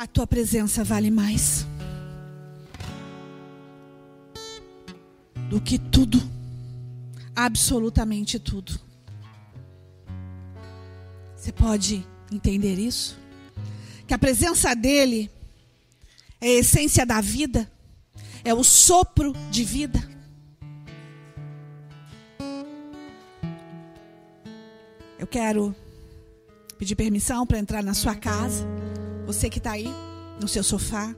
A tua presença vale mais do que tudo, absolutamente tudo. Você pode entender isso? Que a presença dele é a essência da vida, é o sopro de vida. Eu quero pedir permissão para entrar na sua casa. Você que está aí no seu sofá.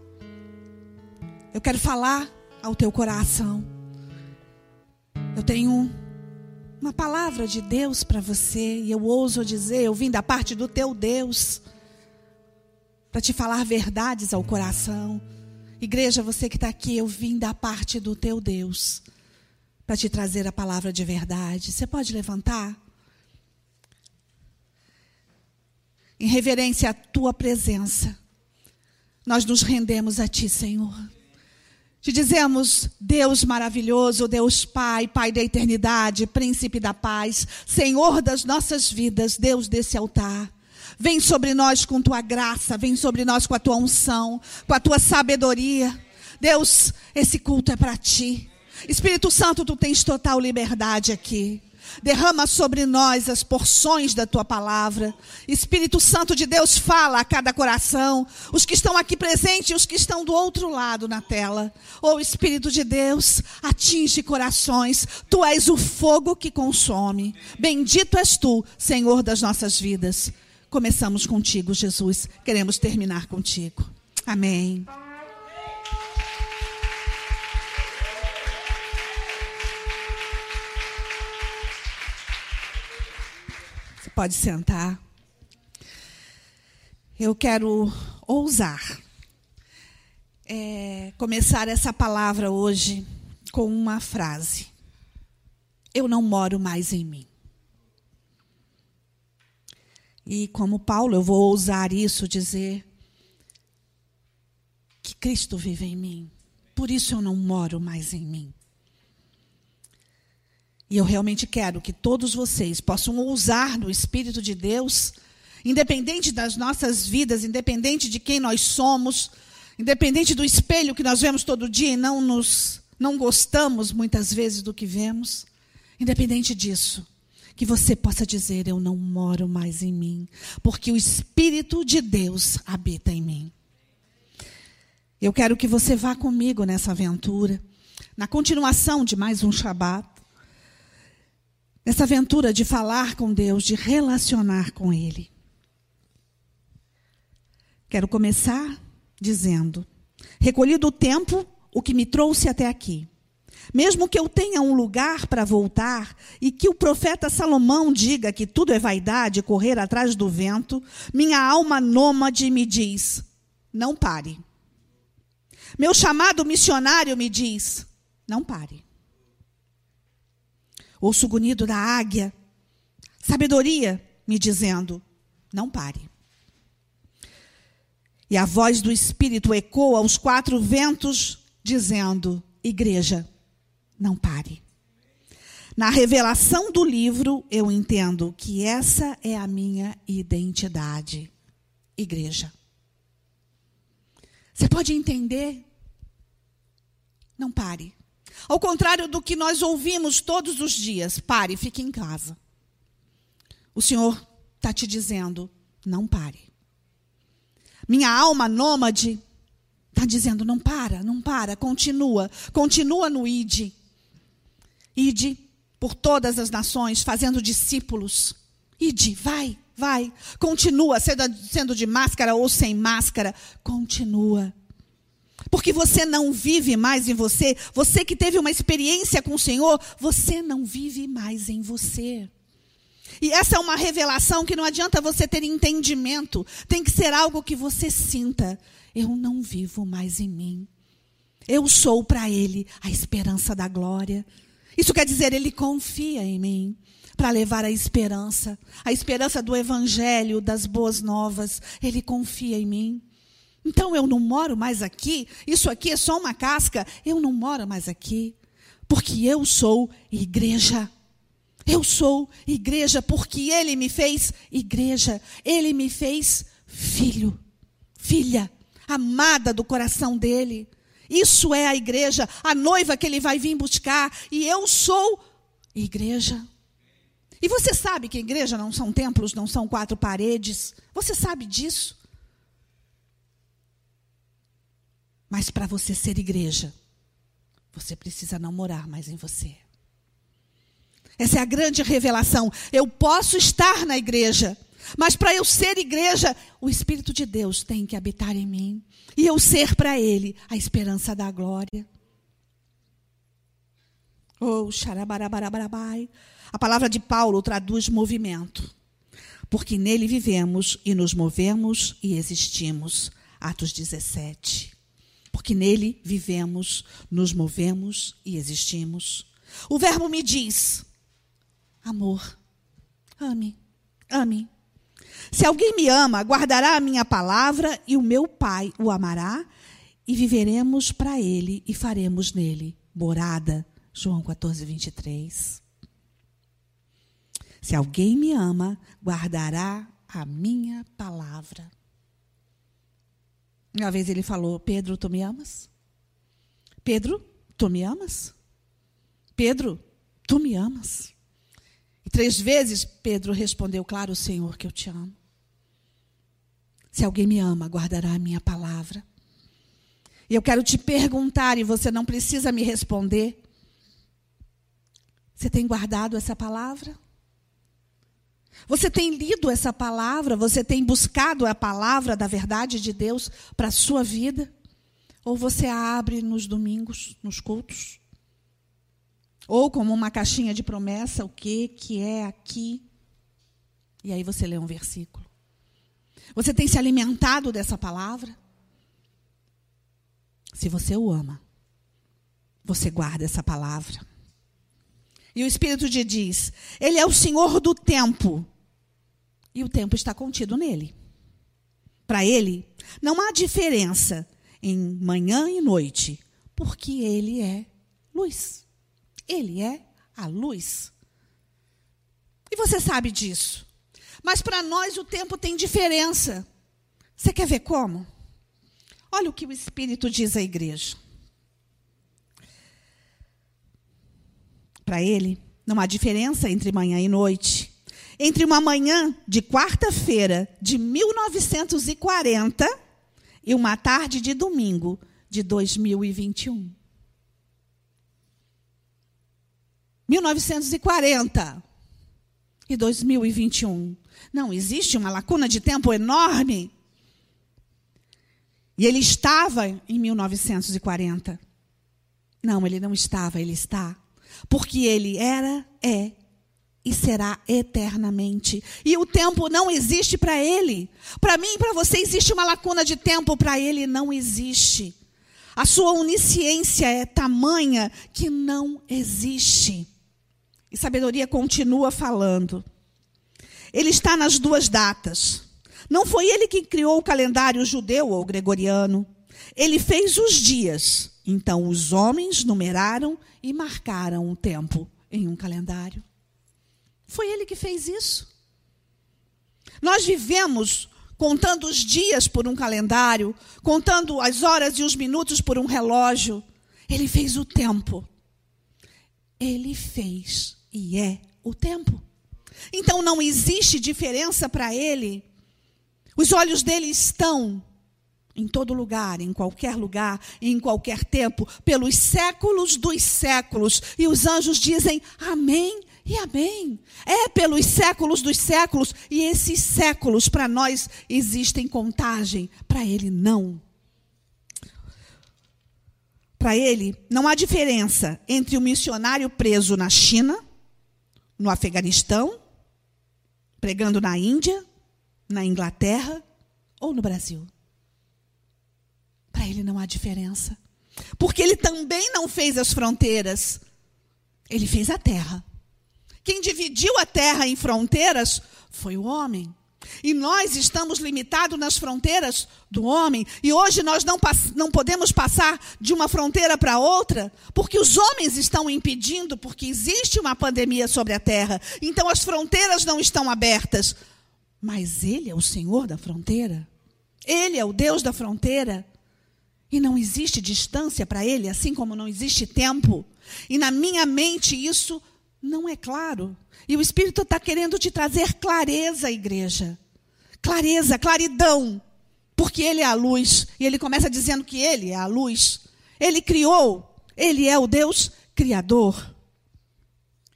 Eu quero falar ao teu coração. Eu tenho uma palavra de Deus para você e eu ouso dizer, eu vim da parte do teu Deus para te falar verdades ao coração. Igreja, você que está aqui, eu vim da parte do teu Deus para te trazer a palavra de verdade. Você pode levantar? Em reverência à tua presença, nós nos rendemos a ti, Senhor. Te dizemos, Deus maravilhoso, Deus Pai, Pai da eternidade, Príncipe da paz, Senhor das nossas vidas, Deus desse altar. Vem sobre nós com tua graça, vem sobre nós com a tua unção, com a tua sabedoria. Deus, esse culto é para ti. Espírito Santo, tu tens total liberdade aqui. Derrama sobre nós as porções da tua palavra. Espírito Santo de Deus, fala a cada coração, os que estão aqui presentes e os que estão do outro lado na tela. Oh Espírito de Deus, atinge corações. Tu és o fogo que consome. Bendito és tu, Senhor das nossas vidas. Começamos contigo, Jesus. Queremos terminar contigo. Amém. Pode sentar. Eu quero ousar é, começar essa palavra hoje com uma frase. Eu não moro mais em mim. E como Paulo, eu vou ousar isso, dizer que Cristo vive em mim. Por isso eu não moro mais em mim. E eu realmente quero que todos vocês possam ousar no Espírito de Deus, independente das nossas vidas, independente de quem nós somos, independente do espelho que nós vemos todo dia e não nos não gostamos muitas vezes do que vemos, independente disso, que você possa dizer eu não moro mais em mim, porque o espírito de Deus habita em mim. Eu quero que você vá comigo nessa aventura, na continuação de mais um Shabat nessa aventura de falar com Deus, de relacionar com Ele. Quero começar dizendo: recolhido o tempo, o que me trouxe até aqui. Mesmo que eu tenha um lugar para voltar e que o profeta Salomão diga que tudo é vaidade, correr atrás do vento, minha alma nômade me diz: não pare. Meu chamado missionário me diz: não pare. Ouço o gonido da águia, sabedoria me dizendo: não pare. E a voz do Espírito ecoa aos quatro ventos, dizendo: Igreja, não pare. Na revelação do livro, eu entendo que essa é a minha identidade. Igreja. Você pode entender? Não pare. Ao contrário do que nós ouvimos todos os dias, pare, fique em casa. O Senhor está te dizendo, não pare. Minha alma nômade está dizendo, não para, não para, continua, continua no ide. Ide por todas as nações, fazendo discípulos. Ide, vai, vai. Continua, sendo, sendo de máscara ou sem máscara, continua. Porque você não vive mais em você. Você que teve uma experiência com o Senhor, você não vive mais em você. E essa é uma revelação que não adianta você ter entendimento. Tem que ser algo que você sinta. Eu não vivo mais em mim. Eu sou para Ele a esperança da glória. Isso quer dizer, Ele confia em mim para levar a esperança, a esperança do Evangelho, das boas novas. Ele confia em mim. Então eu não moro mais aqui, isso aqui é só uma casca, eu não moro mais aqui, porque eu sou igreja. Eu sou igreja porque ele me fez igreja, ele me fez filho, filha. amada do coração dele. Isso é a igreja, a noiva que ele vai vir buscar. E eu sou igreja. E você sabe que igreja não são templos, não são quatro paredes. Você sabe disso. Mas para você ser igreja, você precisa não morar mais em você. Essa é a grande revelação. Eu posso estar na igreja, mas para eu ser igreja, o Espírito de Deus tem que habitar em mim. E eu ser para Ele a esperança da glória. Oh, xarabarabarabai. A palavra de Paulo traduz movimento. Porque nele vivemos e nos movemos e existimos. Atos 17. Porque nele vivemos, nos movemos e existimos. O verbo me diz: amor. Ame, ame. Se alguém me ama, guardará a minha palavra e o meu Pai o amará, e viveremos para ele e faremos nele morada. João 14, 23. Se alguém me ama, guardará a minha palavra. Uma vez ele falou: Pedro, tu me amas? Pedro, tu me amas? Pedro, tu me amas? E três vezes Pedro respondeu: Claro, Senhor, que eu te amo. Se alguém me ama, guardará a minha palavra. E eu quero te perguntar, e você não precisa me responder: Você tem guardado essa palavra? Você tem lido essa palavra? Você tem buscado a palavra da verdade de Deus para a sua vida? Ou você a abre nos domingos, nos cultos? Ou como uma caixinha de promessa, o que que é aqui? E aí você lê um versículo. Você tem se alimentado dessa palavra? Se você o ama, você guarda essa palavra. E o Espírito de diz: Ele é o Senhor do tempo. E o tempo está contido nele. Para ele, não há diferença em manhã e noite, porque ele é luz. Ele é a luz. E você sabe disso. Mas para nós o tempo tem diferença. Você quer ver como? Olha o que o Espírito diz à igreja. Para ele, não há diferença entre manhã e noite. Entre uma manhã de quarta-feira de 1940 e uma tarde de domingo de 2021. 1940 e 2021. Não, existe uma lacuna de tempo enorme. E ele estava em 1940. Não, ele não estava, ele está. Porque ele era, é e será eternamente. E o tempo não existe para ele. Para mim e para você existe uma lacuna de tempo, para ele não existe. A sua onisciência é tamanha que não existe. E sabedoria continua falando. Ele está nas duas datas. Não foi ele que criou o calendário judeu ou gregoriano. Ele fez os dias. Então os homens numeraram e marcaram o tempo em um calendário. Foi ele que fez isso. Nós vivemos contando os dias por um calendário, contando as horas e os minutos por um relógio. Ele fez o tempo. Ele fez e é o tempo. Então não existe diferença para ele. Os olhos dele estão em todo lugar, em qualquer lugar, em qualquer tempo, pelos séculos dos séculos. E os anjos dizem amém e amém. É pelos séculos dos séculos. E esses séculos para nós existem contagem, para ele não. Para ele, não há diferença entre o missionário preso na China no Afeganistão, pregando na Índia, na Inglaterra ou no Brasil. Para ele não há diferença. Porque ele também não fez as fronteiras, ele fez a terra. Quem dividiu a terra em fronteiras foi o homem. E nós estamos limitados nas fronteiras do homem. E hoje nós não, não podemos passar de uma fronteira para outra, porque os homens estão impedindo, porque existe uma pandemia sobre a terra. Então as fronteiras não estão abertas. Mas Ele é o Senhor da fronteira. Ele é o Deus da fronteira. E não existe distância para ele, assim como não existe tempo. E na minha mente isso não é claro. E o Espírito está querendo te trazer clareza, igreja. Clareza, claridão. Porque Ele é a luz. E ele começa dizendo que Ele é a luz. Ele criou. Ele é o Deus criador.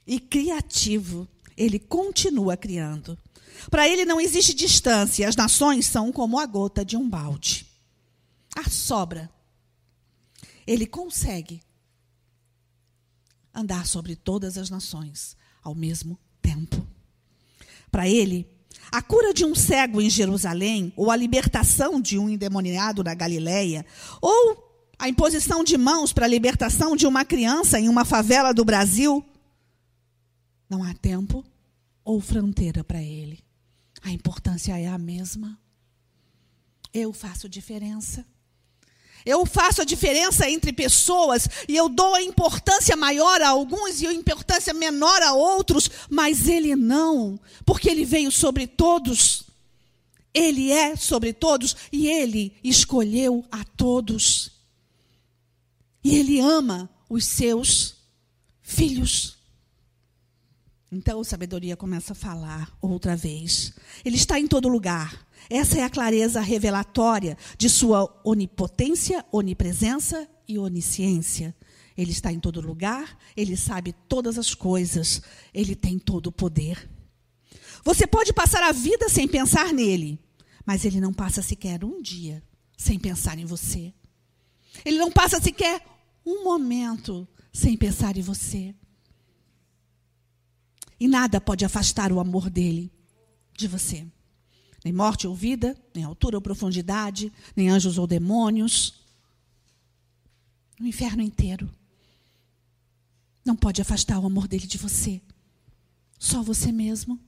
E criativo. Ele continua criando. Para ele não existe distância. As nações são como a gota de um balde a sobra, ele consegue andar sobre todas as nações ao mesmo tempo. Para ele, a cura de um cego em Jerusalém, ou a libertação de um endemoniado na Galileia, ou a imposição de mãos para a libertação de uma criança em uma favela do Brasil, não há tempo ou fronteira para ele. A importância é a mesma. Eu faço diferença. Eu faço a diferença entre pessoas e eu dou a importância maior a alguns e a importância menor a outros, mas ele não, porque ele veio sobre todos. Ele é sobre todos e ele escolheu a todos. E ele ama os seus filhos. Então, a sabedoria começa a falar outra vez. Ele está em todo lugar. Essa é a clareza revelatória de sua onipotência, onipresença e onisciência. Ele está em todo lugar, ele sabe todas as coisas, ele tem todo o poder. Você pode passar a vida sem pensar nele, mas ele não passa sequer um dia sem pensar em você. Ele não passa sequer um momento sem pensar em você. E nada pode afastar o amor dele de você nem morte ou vida, nem altura ou profundidade, nem anjos ou demônios. O inferno inteiro não pode afastar o amor dele de você. Só você mesmo.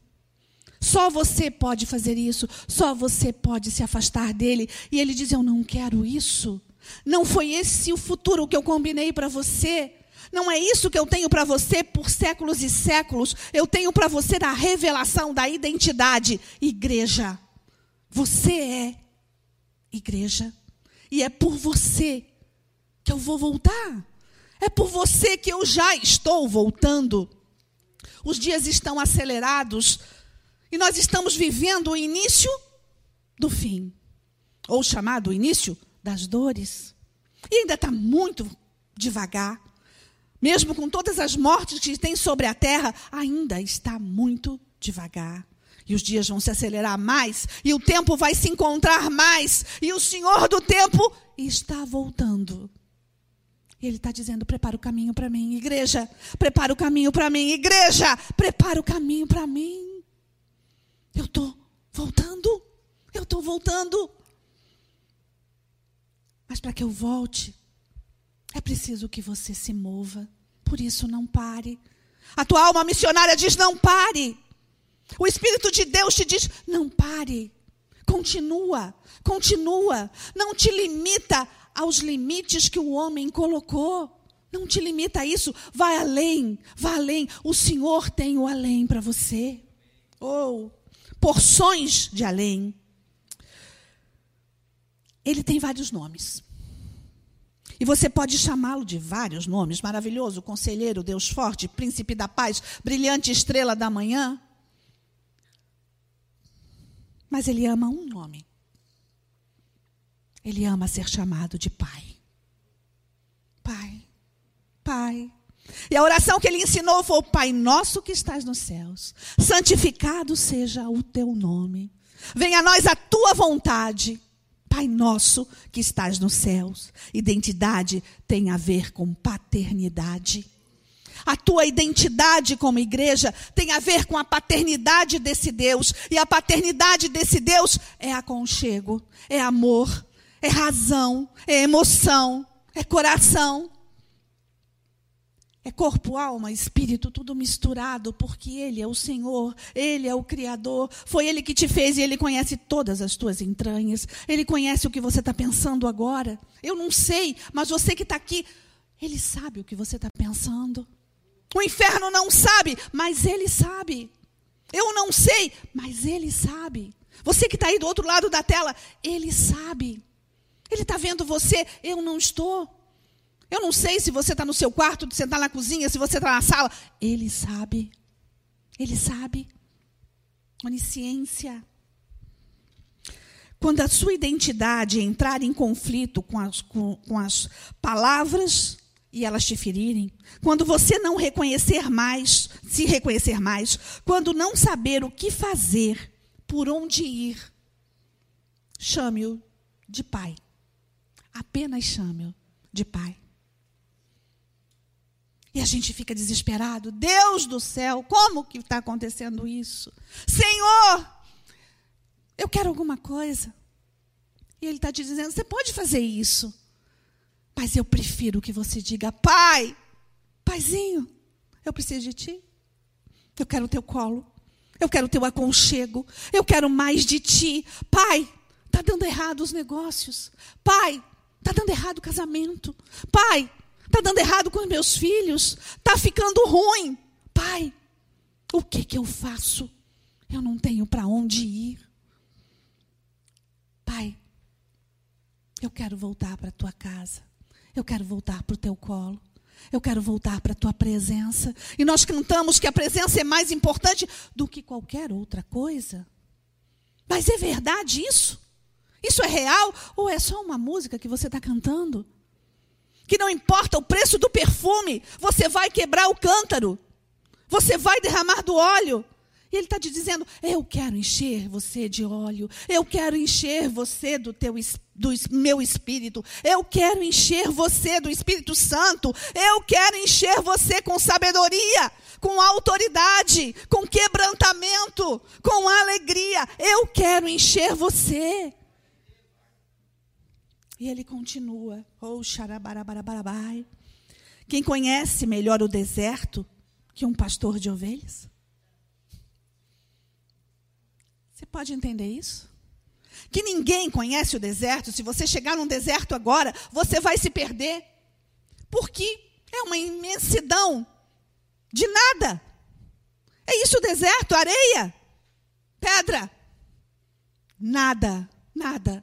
Só você pode fazer isso. Só você pode se afastar dele. E ele diz: Eu não quero isso. Não foi esse o futuro que eu combinei para você. Não é isso que eu tenho para você por séculos e séculos. Eu tenho para você a revelação da identidade, igreja. Você é igreja. E é por você que eu vou voltar. É por você que eu já estou voltando. Os dias estão acelerados e nós estamos vivendo o início do fim, ou chamado início das dores. E ainda está muito devagar. Mesmo com todas as mortes que tem sobre a terra, ainda está muito devagar. E os dias vão se acelerar mais, e o tempo vai se encontrar mais, e o Senhor do tempo está voltando. Ele está dizendo: prepara o caminho para mim, igreja. Prepara o caminho para mim, igreja. Prepara o caminho para mim. Eu estou voltando. Eu estou voltando. Mas para que eu volte, é preciso que você se mova. Por isso, não pare. A tua alma missionária diz: não pare. O Espírito de Deus te diz: não pare, continua, continua. Não te limita aos limites que o homem colocou. Não te limita a isso. Vai além, vai além. O Senhor tem o além para você. Ou oh, porções de além. Ele tem vários nomes. E você pode chamá-lo de vários nomes: maravilhoso, conselheiro, Deus forte, príncipe da paz, brilhante estrela da manhã. Mas ele ama um nome. Ele ama ser chamado de Pai. Pai. Pai. E a oração que ele ensinou foi: Pai nosso que estás nos céus, santificado seja o teu nome. Venha a nós a tua vontade. Pai nosso que estás nos céus. Identidade tem a ver com paternidade. A tua identidade como igreja tem a ver com a paternidade desse Deus. E a paternidade desse Deus é aconchego, é amor, é razão, é emoção, é coração. É corpo, alma, espírito, tudo misturado, porque Ele é o Senhor, Ele é o Criador, foi Ele que te fez e Ele conhece todas as tuas entranhas, Ele conhece o que você está pensando agora. Eu não sei, mas você que está aqui, Ele sabe o que você está pensando. O inferno não sabe, mas ele sabe. Eu não sei, mas ele sabe. Você que está aí do outro lado da tela, Ele sabe. Ele está vendo você, eu não estou. Eu não sei se você está no seu quarto, se você está na cozinha, se você está na sala. Ele sabe. Ele sabe. Onisciência. Quando a sua identidade entrar em conflito com as, com, com as palavras e elas te ferirem, quando você não reconhecer mais, se reconhecer mais, quando não saber o que fazer, por onde ir, chame-o de pai. Apenas chame-o de pai. E a gente fica desesperado. Deus do céu, como que está acontecendo isso? Senhor, eu quero alguma coisa. E Ele está te dizendo: você pode fazer isso. Mas eu prefiro que você diga: Pai, Paizinho, eu preciso de ti. Eu quero o teu colo. Eu quero o teu aconchego. Eu quero mais de ti. Pai, está dando errado os negócios. Pai, está dando errado o casamento. Pai, está dando errado com os meus filhos. Está ficando ruim. Pai, o que, que eu faço? Eu não tenho para onde ir. Pai, eu quero voltar para a tua casa. Eu quero voltar para o teu colo. Eu quero voltar para a tua presença. E nós cantamos que a presença é mais importante do que qualquer outra coisa. Mas é verdade isso? Isso é real? Ou é só uma música que você está cantando? Que não importa o preço do perfume, você vai quebrar o cântaro. Você vai derramar do óleo. E ele está te dizendo: Eu quero encher você de óleo. Eu quero encher você do, teu, do meu espírito. Eu quero encher você do Espírito Santo. Eu quero encher você com sabedoria, com autoridade, com quebrantamento, com alegria. Eu quero encher você. E ele continua: Oh, xarabarabarabai. Quem conhece melhor o deserto que um pastor de ovelhas? Você pode entender isso? Que ninguém conhece o deserto. Se você chegar num deserto agora, você vai se perder. Porque é uma imensidão de nada. É isso o deserto, areia, pedra. Nada, nada,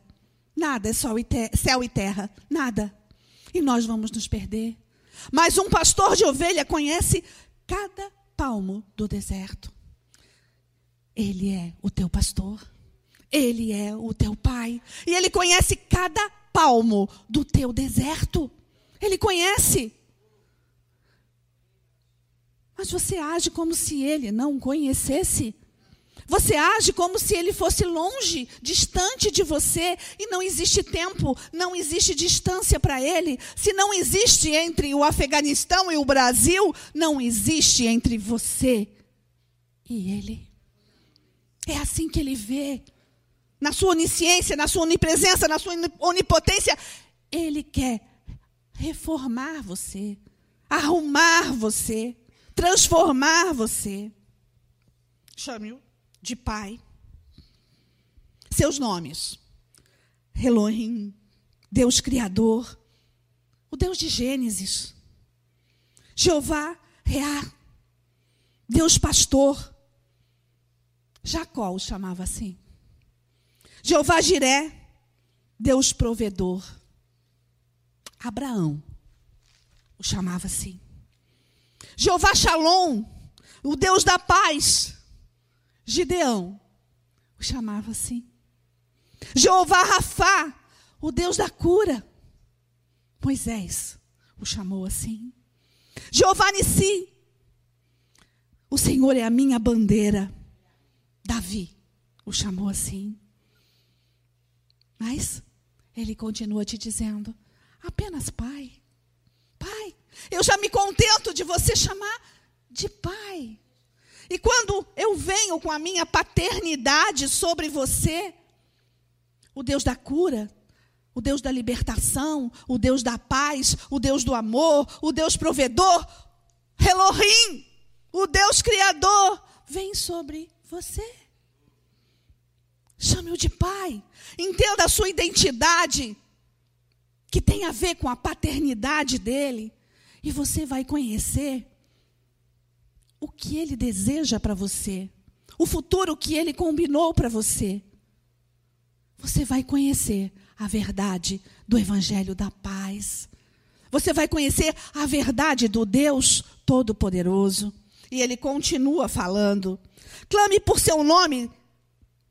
nada é céu e terra, nada. E nós vamos nos perder. Mas um pastor de ovelha conhece cada palmo do deserto. Ele é o teu pastor. Ele é o teu pai. E ele conhece cada palmo do teu deserto. Ele conhece. Mas você age como se ele não conhecesse. Você age como se ele fosse longe, distante de você, e não existe tempo, não existe distância para ele. Se não existe entre o Afeganistão e o Brasil, não existe entre você e ele. É assim que ele vê. Na sua onisciência, na sua onipresença, na sua onipotência, ele quer reformar você, arrumar você, transformar você. Chame-o de pai. Seus nomes: Elohim, Deus Criador, o Deus de Gênesis, Jeová, Reá, Deus Pastor, Jacó o chamava assim. Jeová Jiré, Deus provedor. Abraão o chamava assim. Jeová Shalom, o Deus da paz. Gideão o chamava assim. Jeová Rafá, o Deus da cura. Moisés o chamou assim. Jeová Nissi, o Senhor é a minha bandeira. Davi o chamou assim. Mas ele continua te dizendo: apenas pai. Pai, eu já me contento de você chamar de pai. E quando eu venho com a minha paternidade sobre você, o Deus da cura, o Deus da libertação, o Deus da paz, o Deus do amor, o Deus provedor, Elohim, o Deus criador, vem sobre você. Chame-o de pai. Entenda a sua identidade, que tem a ver com a paternidade dele. E você vai conhecer o que ele deseja para você, o futuro que ele combinou para você. você vai conhecer a verdade do Evangelho da paz. Você vai conhecer a verdade do Deus Todo-Poderoso. E ele continua falando: clame por seu nome,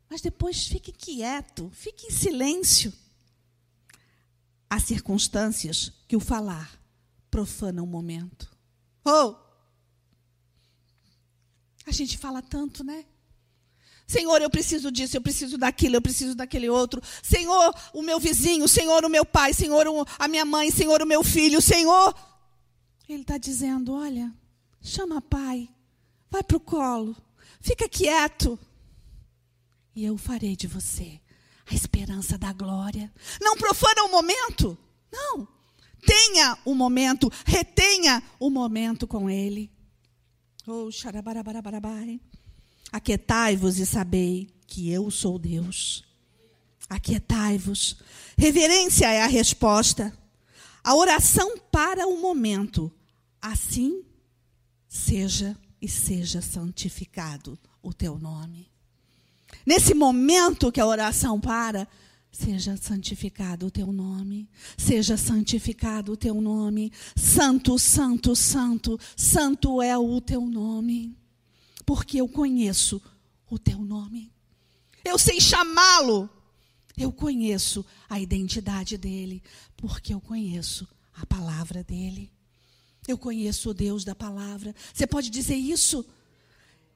mas depois fique quieto, fique em silêncio. Há circunstâncias que o falar profana o momento. Oh! A gente fala tanto, né? Senhor, eu preciso disso, eu preciso daquilo, eu preciso daquele outro. Senhor, o meu vizinho, Senhor, o meu pai, Senhor, a minha mãe, Senhor, o meu filho, Senhor. Ele está dizendo: olha, chama pai, vai para o colo, fica quieto. E eu farei de você a esperança da glória. Não profana o momento, não. Tenha o momento, retenha o momento com ele. Oh, xarabarabarabai. Aquietai-vos e sabei que eu sou Deus. Aquietai-vos. Reverência é a resposta. A oração para o momento. Assim seja e seja santificado o teu nome. Nesse momento que a oração para, seja santificado o teu nome, seja santificado o teu nome. Santo, santo, santo, santo é o teu nome porque eu conheço o teu nome. Eu sei chamá-lo. Eu conheço a identidade dele, porque eu conheço a palavra dele. Eu conheço o Deus da palavra. Você pode dizer isso?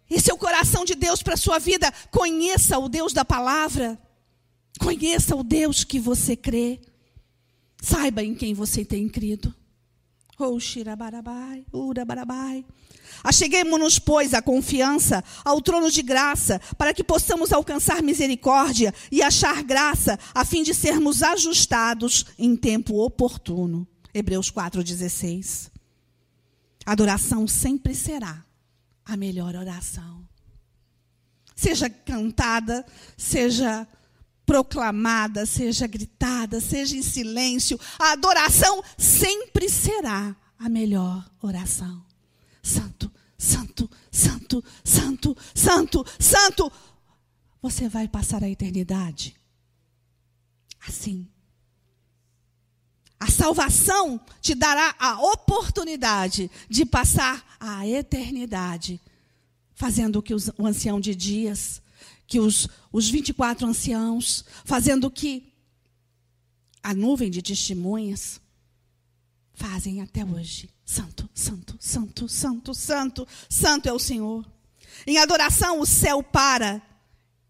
Esse é o coração de Deus para a sua vida. Conheça o Deus da palavra. Conheça o Deus que você crê. Saiba em quem você tem crido. Oh, Shirabarabai, Urabarabai. Acheguemos-nos, pois, a confiança ao trono de graça, para que possamos alcançar misericórdia e achar graça, a fim de sermos ajustados em tempo oportuno. Hebreus 4,16. Adoração sempre será a melhor oração. Seja cantada, seja proclamada, seja gritada, seja em silêncio, a adoração sempre será a melhor oração. Santo, santo, santo, santo, santo, santo. Você vai passar a eternidade assim. A salvação te dará a oportunidade de passar a eternidade fazendo o que os, o ancião de dias, que os, os 24 anciãos, fazendo o que a nuvem de testemunhas fazem até hoje. Santo, santo, santo, santo, santo, santo é o Senhor. Em adoração, o céu para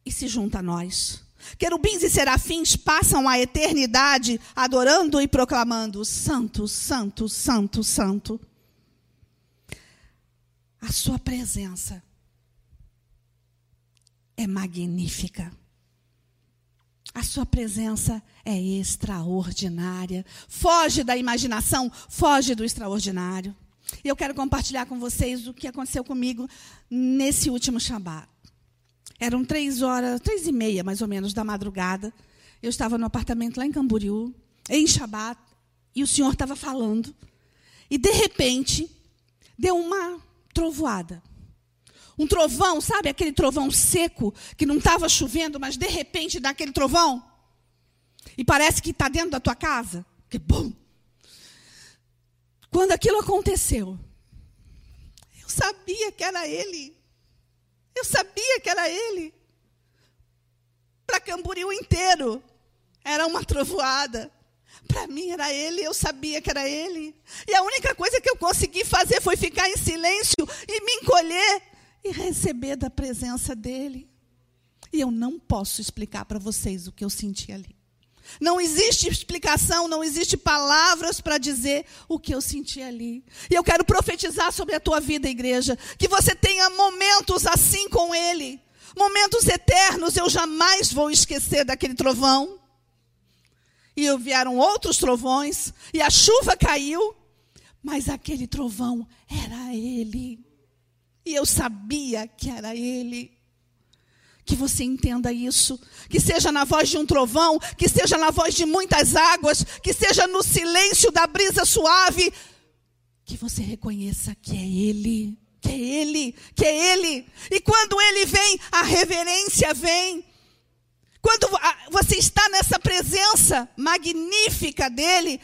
e se junta a nós. Querubins e serafins passam a eternidade adorando e proclamando: Santo, Santo, Santo, Santo. A Sua presença é magnífica. A sua presença é extraordinária. Foge da imaginação, foge do extraordinário. E eu quero compartilhar com vocês o que aconteceu comigo nesse último Shabat. Eram três horas, três e meia mais ou menos da madrugada. Eu estava no apartamento lá em Camboriú, em Shabat, e o senhor estava falando. E de repente, deu uma trovoada. Um trovão, sabe aquele trovão seco que não estava chovendo, mas de repente dá aquele trovão? E parece que está dentro da tua casa? Que bom! Quando aquilo aconteceu, eu sabia que era ele. Eu sabia que era ele. Para Camboriú inteiro, era uma trovoada. Para mim era ele, eu sabia que era ele. E a única coisa que eu consegui fazer foi ficar em silêncio e me encolher e receber da presença dele. E eu não posso explicar para vocês o que eu senti ali. Não existe explicação, não existe palavras para dizer o que eu senti ali. E eu quero profetizar sobre a tua vida, igreja, que você tenha momentos assim com ele, momentos eternos. Eu jamais vou esquecer daquele trovão. E vieram outros trovões, e a chuva caiu, mas aquele trovão era ele. E eu sabia que era Ele. Que você entenda isso. Que seja na voz de um trovão, que seja na voz de muitas águas, que seja no silêncio da brisa suave. Que você reconheça que é Ele, que é Ele, que é Ele. E quando Ele vem, a reverência vem. Quando você está nessa presença magnífica dele,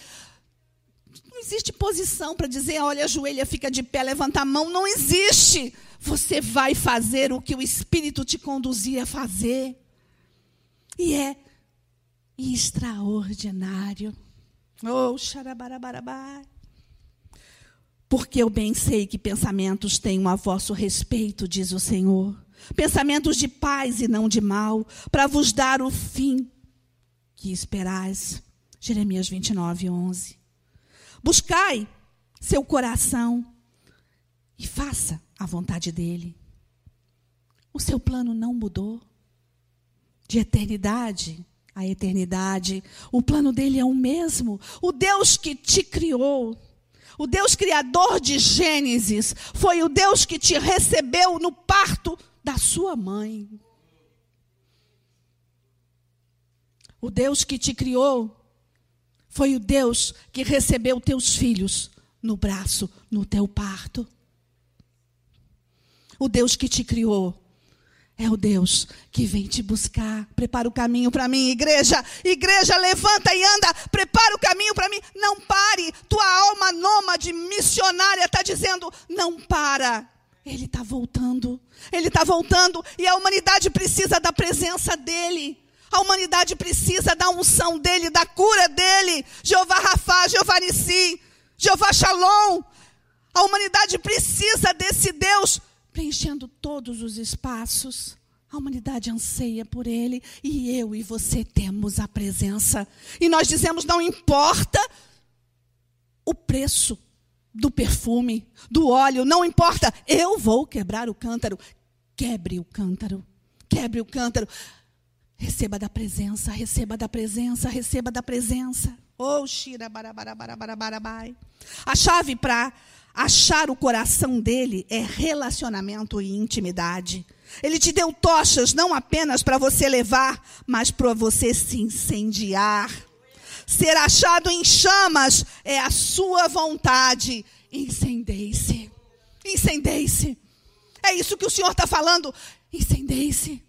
não existe posição para dizer, olha, ajoelha, fica de pé, levanta a mão. Não existe. Você vai fazer o que o Espírito te conduzia a fazer. E é extraordinário. Oh, xarabarabarabá. Porque eu bem sei que pensamentos tenho a vosso respeito, diz o Senhor. Pensamentos de paz e não de mal, para vos dar o fim que esperais. Jeremias 29, 11. Buscai seu coração e faça a vontade dele. O seu plano não mudou. De eternidade a eternidade, o plano dele é o mesmo. O Deus que te criou o Deus criador de Gênesis foi o Deus que te recebeu no parto da sua mãe. O Deus que te criou foi o Deus que recebeu teus filhos no braço, no teu parto. O Deus que te criou é o Deus que vem te buscar. Prepara o caminho para mim, igreja. Igreja, levanta e anda. Prepara o caminho para mim. Não pare. Tua alma nômade, missionária, está dizendo: não para. Ele está voltando. Ele está voltando. E a humanidade precisa da presença dele. A humanidade precisa da unção dele, da cura dele. Jeová Rafá, Jeová Nissi, Jeová Shalom. A humanidade precisa desse Deus preenchendo todos os espaços. A humanidade anseia por Ele e eu e você temos a presença. E nós dizemos: não importa o preço do perfume, do óleo, não importa, eu vou quebrar o cântaro. Quebre o cântaro, quebre o cântaro. Receba da presença, receba da presença, receba da presença. Oh, Shira, barabarabarabarabai. A chave para Achar o coração dele é relacionamento e intimidade. Ele te deu tochas não apenas para você levar, mas para você se incendiar. Ser achado em chamas é a sua vontade. Incendeie-se. Incendeie-se. É isso que o Senhor está falando. Incendeie-se.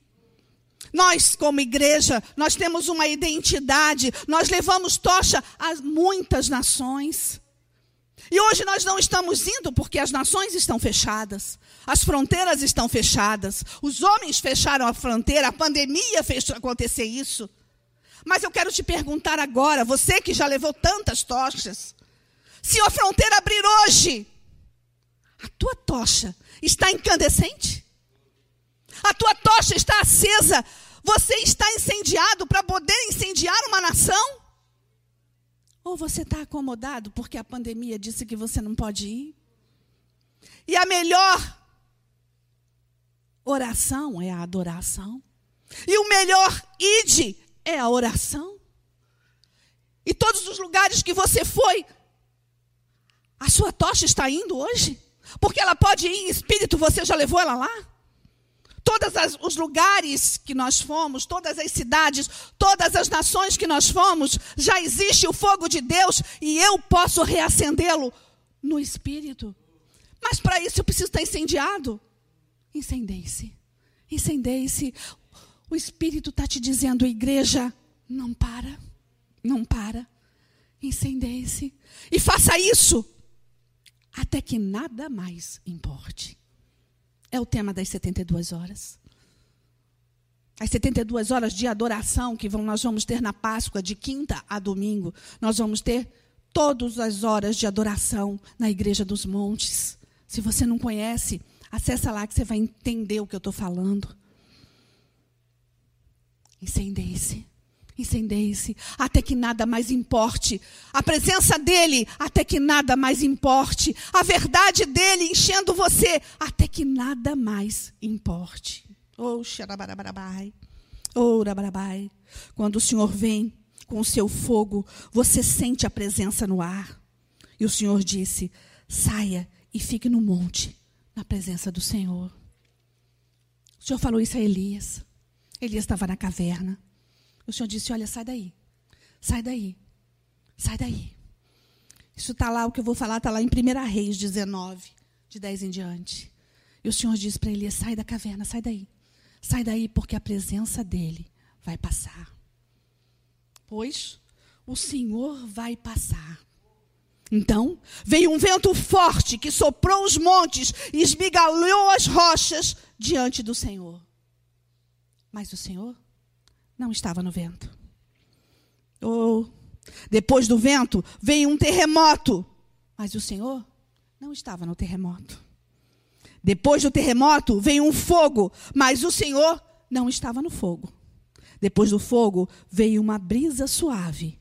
Nós, como igreja, nós temos uma identidade. Nós levamos tocha a muitas nações. E hoje nós não estamos indo porque as nações estão fechadas, as fronteiras estão fechadas, os homens fecharam a fronteira, a pandemia fez acontecer isso. Mas eu quero te perguntar agora, você que já levou tantas tochas, se a fronteira abrir hoje, a tua tocha está incandescente? A tua tocha está acesa? Você está incendiado para poder incendiar uma nação? Ou você está acomodado porque a pandemia disse que você não pode ir? E a melhor oração é a adoração. E o melhor ide é a oração. E todos os lugares que você foi, a sua tocha está indo hoje? Porque ela pode ir em espírito, você já levou ela lá? Todos os lugares que nós fomos, todas as cidades, todas as nações que nós fomos, já existe o fogo de Deus e eu posso reacendê-lo no espírito. Mas para isso eu preciso estar incendiado. Incendeie-se. Incendeie-se. O espírito está te dizendo, igreja, não para. Não para. Incendeie-se. E faça isso até que nada mais importe. É o tema das 72 horas. As 72 horas de adoração que vão, nós vamos ter na Páscoa, de quinta a domingo. Nós vamos ter todas as horas de adoração na Igreja dos Montes. Se você não conhece, acessa lá que você vai entender o que eu estou falando. Incendeie-se. Incendeie-se até que nada mais importe. A presença dele até que nada mais importe. A verdade dele enchendo você até que nada mais importe. Oh, xarabarabai. Oh, rabarabai. Quando o Senhor vem com o seu fogo, você sente a presença no ar. E o Senhor disse: saia e fique no monte, na presença do Senhor. O Senhor falou isso a Elias. Elias estava na caverna. O Senhor disse: Olha, sai daí. Sai daí. Sai daí. Isso está lá, o que eu vou falar está lá em 1 Reis 19, de 10 em diante. E o Senhor disse para Elias: Sai da caverna, sai daí. Sai daí, porque a presença dele vai passar. Pois o Senhor vai passar. Então veio um vento forte que soprou os montes e esmigalhou as rochas diante do Senhor. Mas o Senhor não estava no vento. Oh, depois do vento veio um terremoto, mas o Senhor não estava no terremoto. Depois do terremoto veio um fogo, mas o Senhor não estava no fogo. Depois do fogo veio uma brisa suave.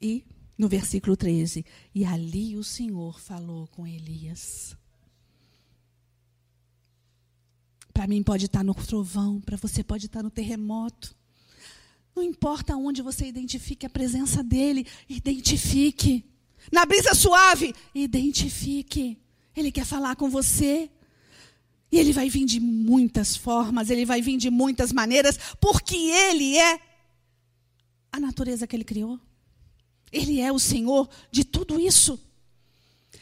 E no versículo 13, e ali o Senhor falou com Elias. Para mim pode estar no trovão, para você pode estar no terremoto. Não importa onde você identifique a presença dele, identifique. Na brisa suave, identifique. Ele quer falar com você. E ele vai vir de muitas formas, ele vai vir de muitas maneiras, porque ele é a natureza que ele criou. Ele é o Senhor de tudo isso.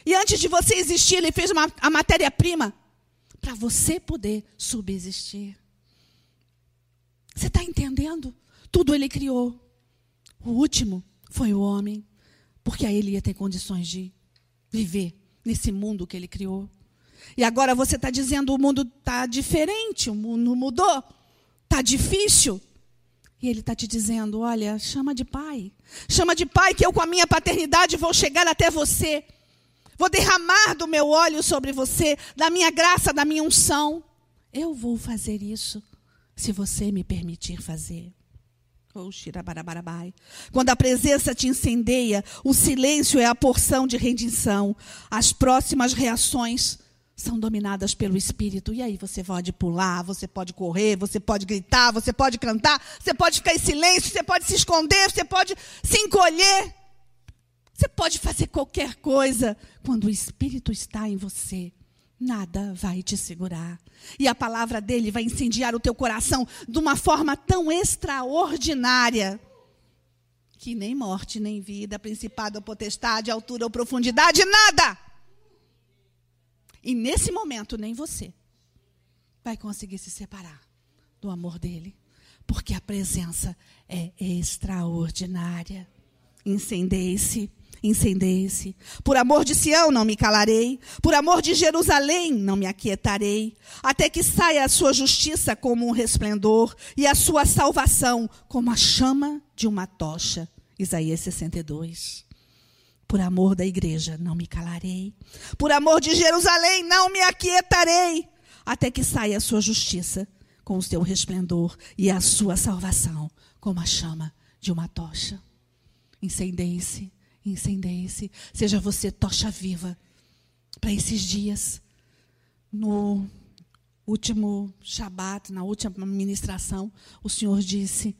E antes de você existir, ele fez uma, a matéria-prima para você poder subsistir. Você está entendendo? Tudo ele criou. O último foi o homem, porque aí ele ia ter condições de viver nesse mundo que ele criou. E agora você está dizendo o mundo está diferente, o mundo mudou, está difícil. E ele está te dizendo: olha, chama de pai. Chama de pai que eu, com a minha paternidade, vou chegar até você. Vou derramar do meu óleo sobre você, da minha graça, da minha unção. Eu vou fazer isso, se você me permitir fazer. Quando a presença te incendeia, o silêncio é a porção de redenção. As próximas reações são dominadas pelo Espírito. E aí você pode pular, você pode correr, você pode gritar, você pode cantar, você pode ficar em silêncio, você pode se esconder, você pode se encolher. Você pode fazer qualquer coisa quando o Espírito está em você. Nada vai te segurar. E a palavra dele vai incendiar o teu coração de uma forma tão extraordinária que nem morte, nem vida, principado ou potestade, altura ou profundidade, nada e nesse momento, nem você vai conseguir se separar do amor dele, porque a presença é extraordinária. Incendeie-se, incendeie-se. Por amor de Sião não me calarei, por amor de Jerusalém não me aquietarei, até que saia a sua justiça como um resplendor e a sua salvação como a chama de uma tocha. Isaías 62. Por amor da igreja, não me calarei. Por amor de Jerusalém, não me aquietarei. Até que saia a sua justiça com o seu resplendor e a sua salvação como a chama de uma tocha. Incendeie-se, incendeie-se. Seja você tocha viva para esses dias. No último Shabat, na última ministração, o Senhor disse: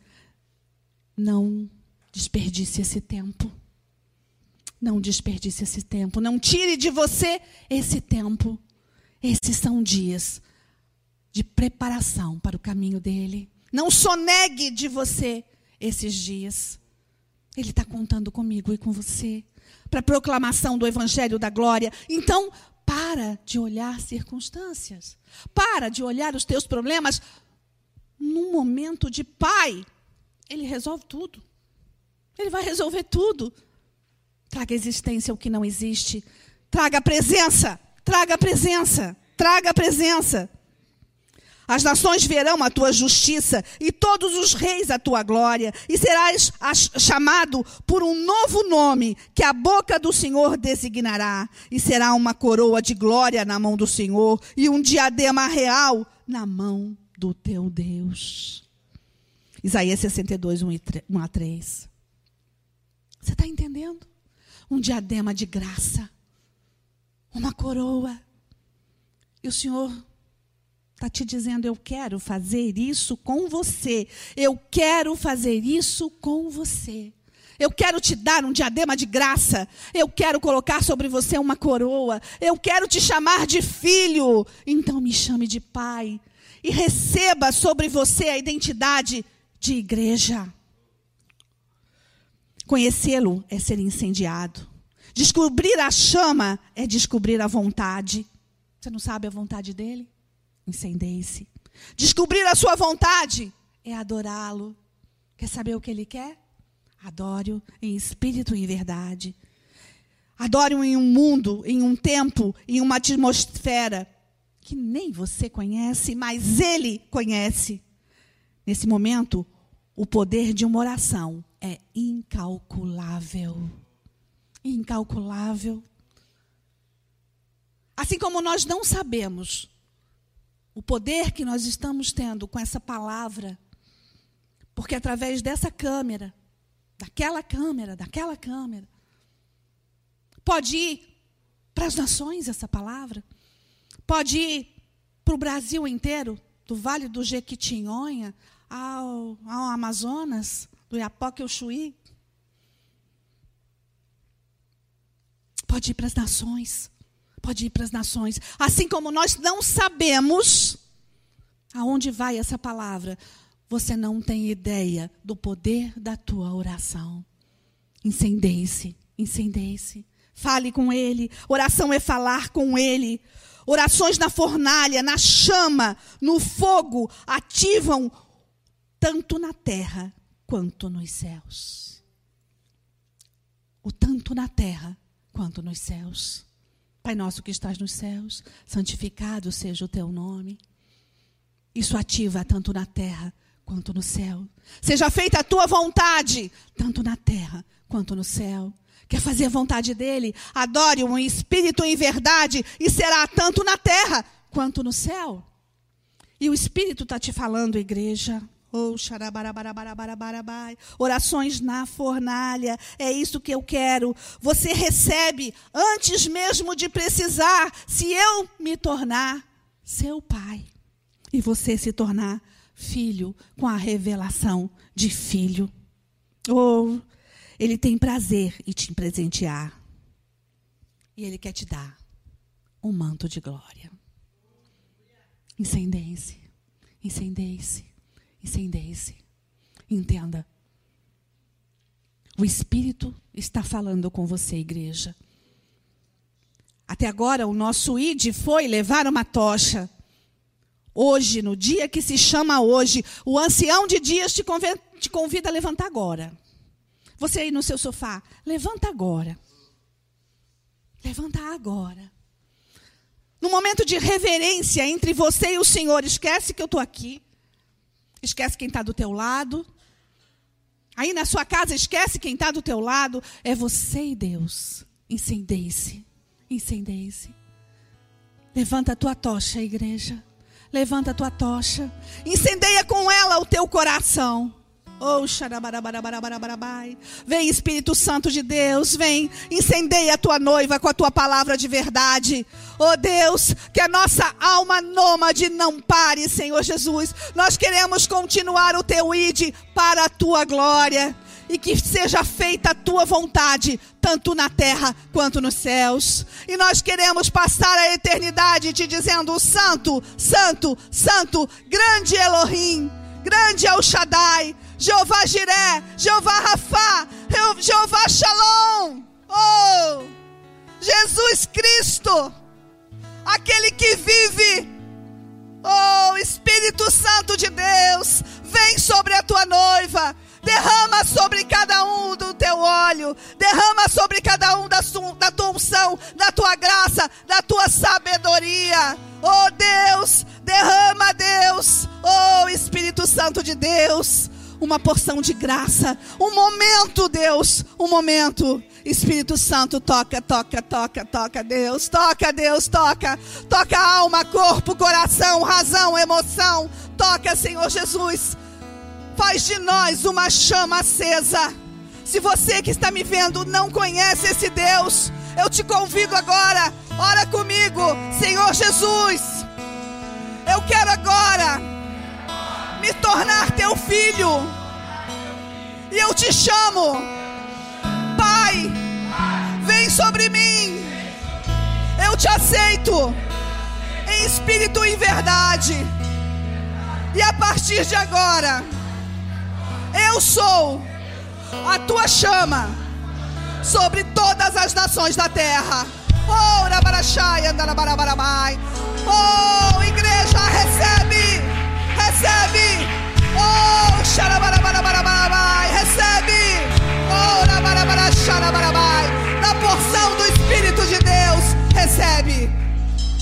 não desperdice esse tempo. Não desperdice esse tempo. Não tire de você esse tempo. Esses são dias de preparação para o caminho dele. Não sonegue de você esses dias. Ele está contando comigo e com você para a proclamação do Evangelho da Glória. Então, para de olhar circunstâncias. Para de olhar os teus problemas num momento de pai. Ele resolve tudo. Ele vai resolver tudo. Traga existência o que não existe. Traga presença. Traga presença. Traga presença. As nações verão a tua justiça e todos os reis a tua glória, e serás chamado por um novo nome que a boca do Senhor designará, e será uma coroa de glória na mão do Senhor e um diadema real na mão do teu Deus. Isaías 62, 1 a 3. Você está entendendo? um diadema de graça, uma coroa. E o Senhor está te dizendo: Eu quero fazer isso com você. Eu quero fazer isso com você. Eu quero te dar um diadema de graça. Eu quero colocar sobre você uma coroa. Eu quero te chamar de filho. Então me chame de pai. E receba sobre você a identidade de igreja. Conhecê-lo é ser incendiado. Descobrir a chama é descobrir a vontade. Você não sabe a vontade dele? Incendeie-se. Descobrir a sua vontade é adorá-lo. Quer saber o que ele quer? Adore-o em espírito e em verdade. Adore-o em um mundo, em um tempo, em uma atmosfera que nem você conhece, mas ele conhece. Nesse momento, o poder de uma oração é incalculável. Incalculável. Assim como nós não sabemos o poder que nós estamos tendo com essa palavra, porque através dessa câmera, daquela câmera, daquela câmera, pode ir para as nações essa palavra, pode ir para o Brasil inteiro, do Vale do Jequitinhonha ao, ao Amazonas, do Iapoque ao Chuí. Pode ir para as nações. Pode ir para as nações. Assim como nós não sabemos aonde vai essa palavra, você não tem ideia do poder da tua oração. Incendeie-se, incendeie-se. Fale com Ele. Oração é falar com Ele. Orações na fornalha, na chama, no fogo, ativam tanto na terra quanto nos céus. O tanto na terra quanto nos céus. Pai nosso que estás nos céus, santificado seja o teu nome. Isso ativa tanto na terra quanto no céu. Seja feita a tua vontade, tanto na terra quanto no céu. Quer fazer a vontade dele? Adore-o em espírito e em verdade, e será tanto na terra quanto no céu. E o Espírito está te falando, igreja. Oh, Orações na fornalha. É isso que eu quero. Você recebe antes mesmo de precisar, se eu me tornar seu pai. E você se tornar filho com a revelação de filho. Oh, ele tem prazer em te presentear. E ele quer te dar um manto de glória. Incendeie-se. Incendeie-se incendeie-se. Entenda. O Espírito está falando com você, igreja. Até agora, o nosso ID foi levar uma tocha. Hoje, no dia que se chama hoje, o ancião de dias te convida, te convida a levantar agora. Você aí no seu sofá, levanta agora. Levanta agora. No momento de reverência entre você e o Senhor, esquece que eu estou aqui. Esquece quem está do teu lado. Aí na sua casa, esquece quem está do teu lado. É você e Deus. Incendeie-se. Incendeie-se. Levanta a tua tocha, igreja. Levanta a tua tocha. Incendeia com ela o teu coração. Oh, Vem, Espírito Santo de Deus, vem, incendeia a tua noiva com a tua palavra de verdade. Oh Deus, que a nossa alma nômade não pare, Senhor Jesus. Nós queremos continuar o teu ide para a tua glória. E que seja feita a tua vontade, tanto na terra quanto nos céus. E nós queremos passar a eternidade te dizendo: Santo, Santo, Santo, grande Elohim, grande El Shaddai Jeová Jiré, Jeová Rafá, Jeová Shalom. Oh, Jesus Cristo, aquele que vive. Oh, Espírito Santo de Deus, vem sobre a tua noiva. Derrama sobre cada um do teu óleo, derrama sobre cada um da, da tua unção, da tua graça, da tua sabedoria. Oh Deus, derrama, Deus, oh Espírito Santo de Deus uma porção de graça. Um momento, Deus, um momento. Espírito Santo, toca, toca, toca, toca, Deus, toca, Deus, toca, toca alma, corpo, coração, razão, emoção, toca, Senhor Jesus, faz de nós uma chama acesa. Se você que está me vendo não conhece esse Deus, eu te convido agora, ora comigo, Senhor Jesus, eu quero agora me tornar teu filho. E eu te chamo, Pai, vem sobre mim. Eu te aceito em espírito e em verdade. E a partir de agora, eu sou a tua chama sobre todas as nações da terra. Oh, Oh, igreja, recebe recebe. Oh, xarabarabarabai. Recebe. Oh. Da porção do Espírito de Deus. Recebe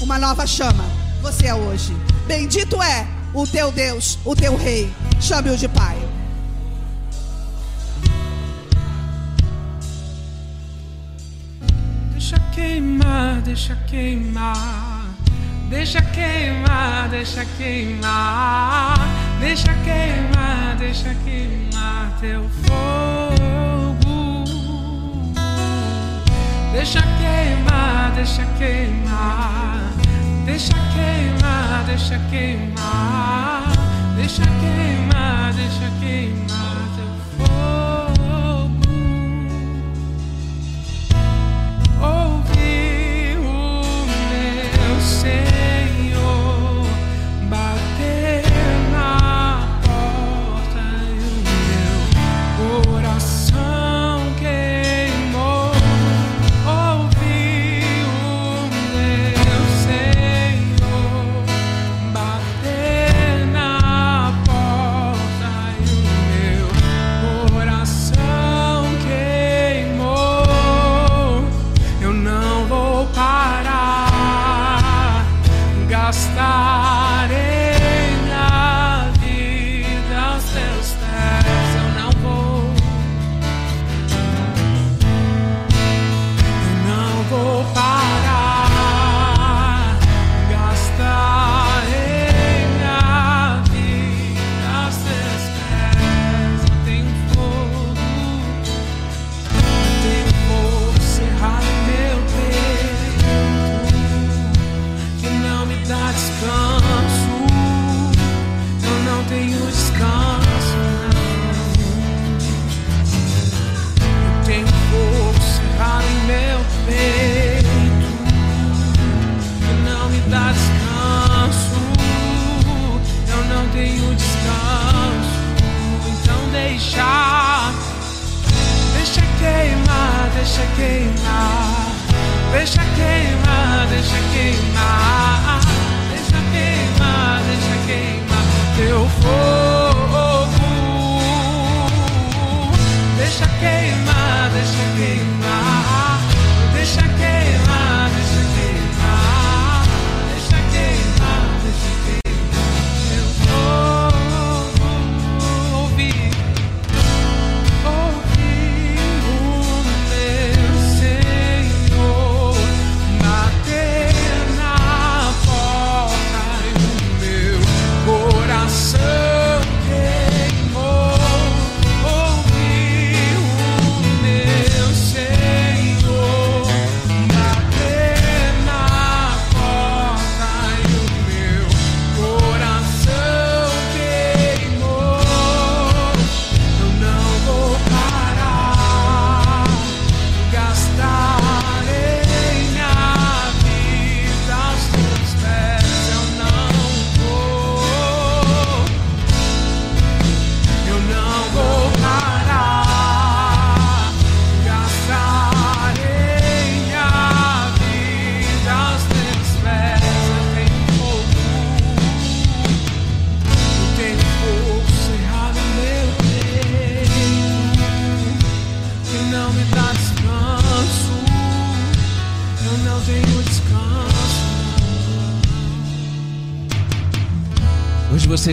uma nova chama. Você é hoje. Bendito é o teu Deus, o teu Rei. Chame-o de Pai. Deixa queimar. Deixa queimar, deixa queimar. Deixa queimar, deixa queimar teu fogo. Deixa queimar, deixa queimar. Deixa queimar, deixa queimar. Deixa queimar, deixa queimar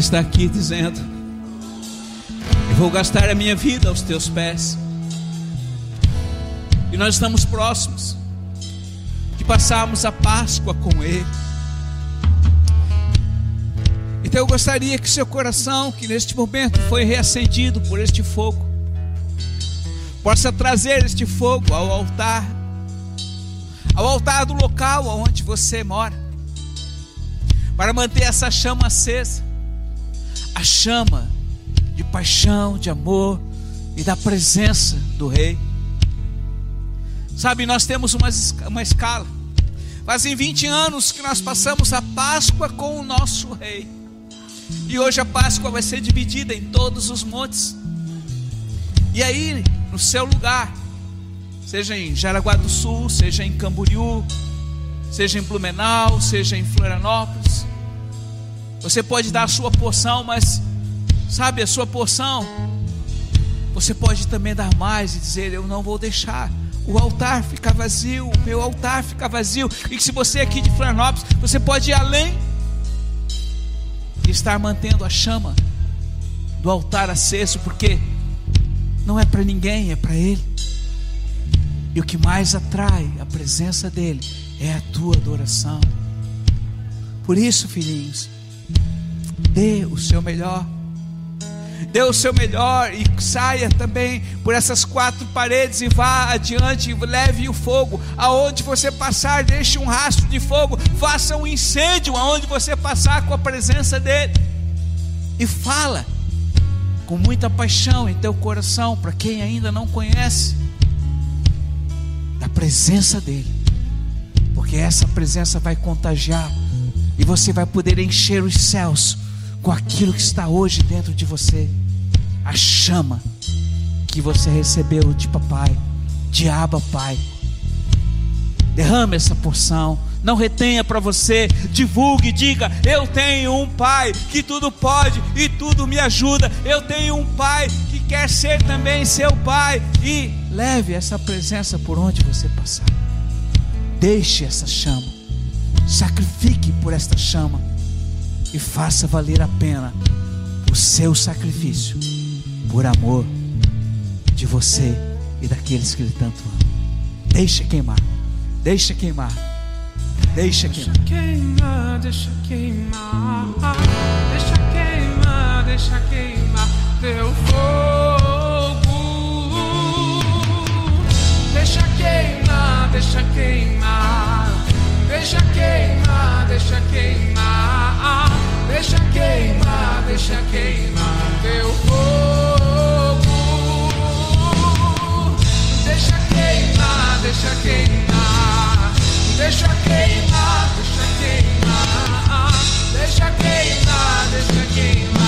está aqui dizendo: Eu vou gastar a minha vida aos teus pés. E nós estamos próximos de passarmos a Páscoa com Ele. Então eu gostaria que seu coração, que neste momento foi reacendido por este fogo, possa trazer este fogo ao altar, ao altar do local onde você mora, para manter essa chama acesa, a chama de paixão, de amor e da presença do Rei. Sabe, nós temos uma, esca- uma escala. Fazem 20 anos que nós passamos a Páscoa com o nosso Rei. E hoje a Páscoa vai ser dividida em todos os montes. E aí, no seu lugar, seja em Jaraguá do Sul, seja em Camboriú, seja em Blumenau, seja em Florianópolis, você pode dar a sua porção, mas sabe, a sua porção, você pode também dar mais e dizer: Eu não vou deixar o altar ficar vazio, o meu altar ficar vazio. E que se você é aqui de Florianópolis, você pode ir além e estar mantendo a chama do altar aceso, porque não é para ninguém, é para Ele. E o que mais atrai a presença dEle é a tua adoração. Por isso, filhinhos, dê o seu melhor dê o seu melhor e saia também por essas quatro paredes e vá adiante e leve o fogo. Aonde você passar, deixe um rastro de fogo, faça um incêndio aonde você passar com a presença dele. E fala com muita paixão em teu coração para quem ainda não conhece da presença dele. Porque essa presença vai contagiar e você vai poder encher os céus com aquilo que está hoje dentro de você. A chama que você recebeu de papai, de Abba Pai. Derrame essa porção. Não retenha para você, divulgue, diga: Eu tenho um pai que tudo pode e tudo me ajuda. Eu tenho um pai que quer ser também seu pai. E leve essa presença por onde você passar. Deixe essa chama, sacrifique por esta chama e faça valer a pena o seu sacrifício por amor de você e daqueles que ele tanto ama. Deixa queimar, deixa queimar, deixa queimar. Deixa queimar, deixa queimar, deixa queimar, deixa queimar teu fogo. Deixa queimar, deixa queimar, deixa queimar, deixa queimar, deixa queimar, deixa queimar teu fogo. Deixa queimar, deixa queimar, deixa queimar, deixa queimar, deixa queimar, deixa queimar.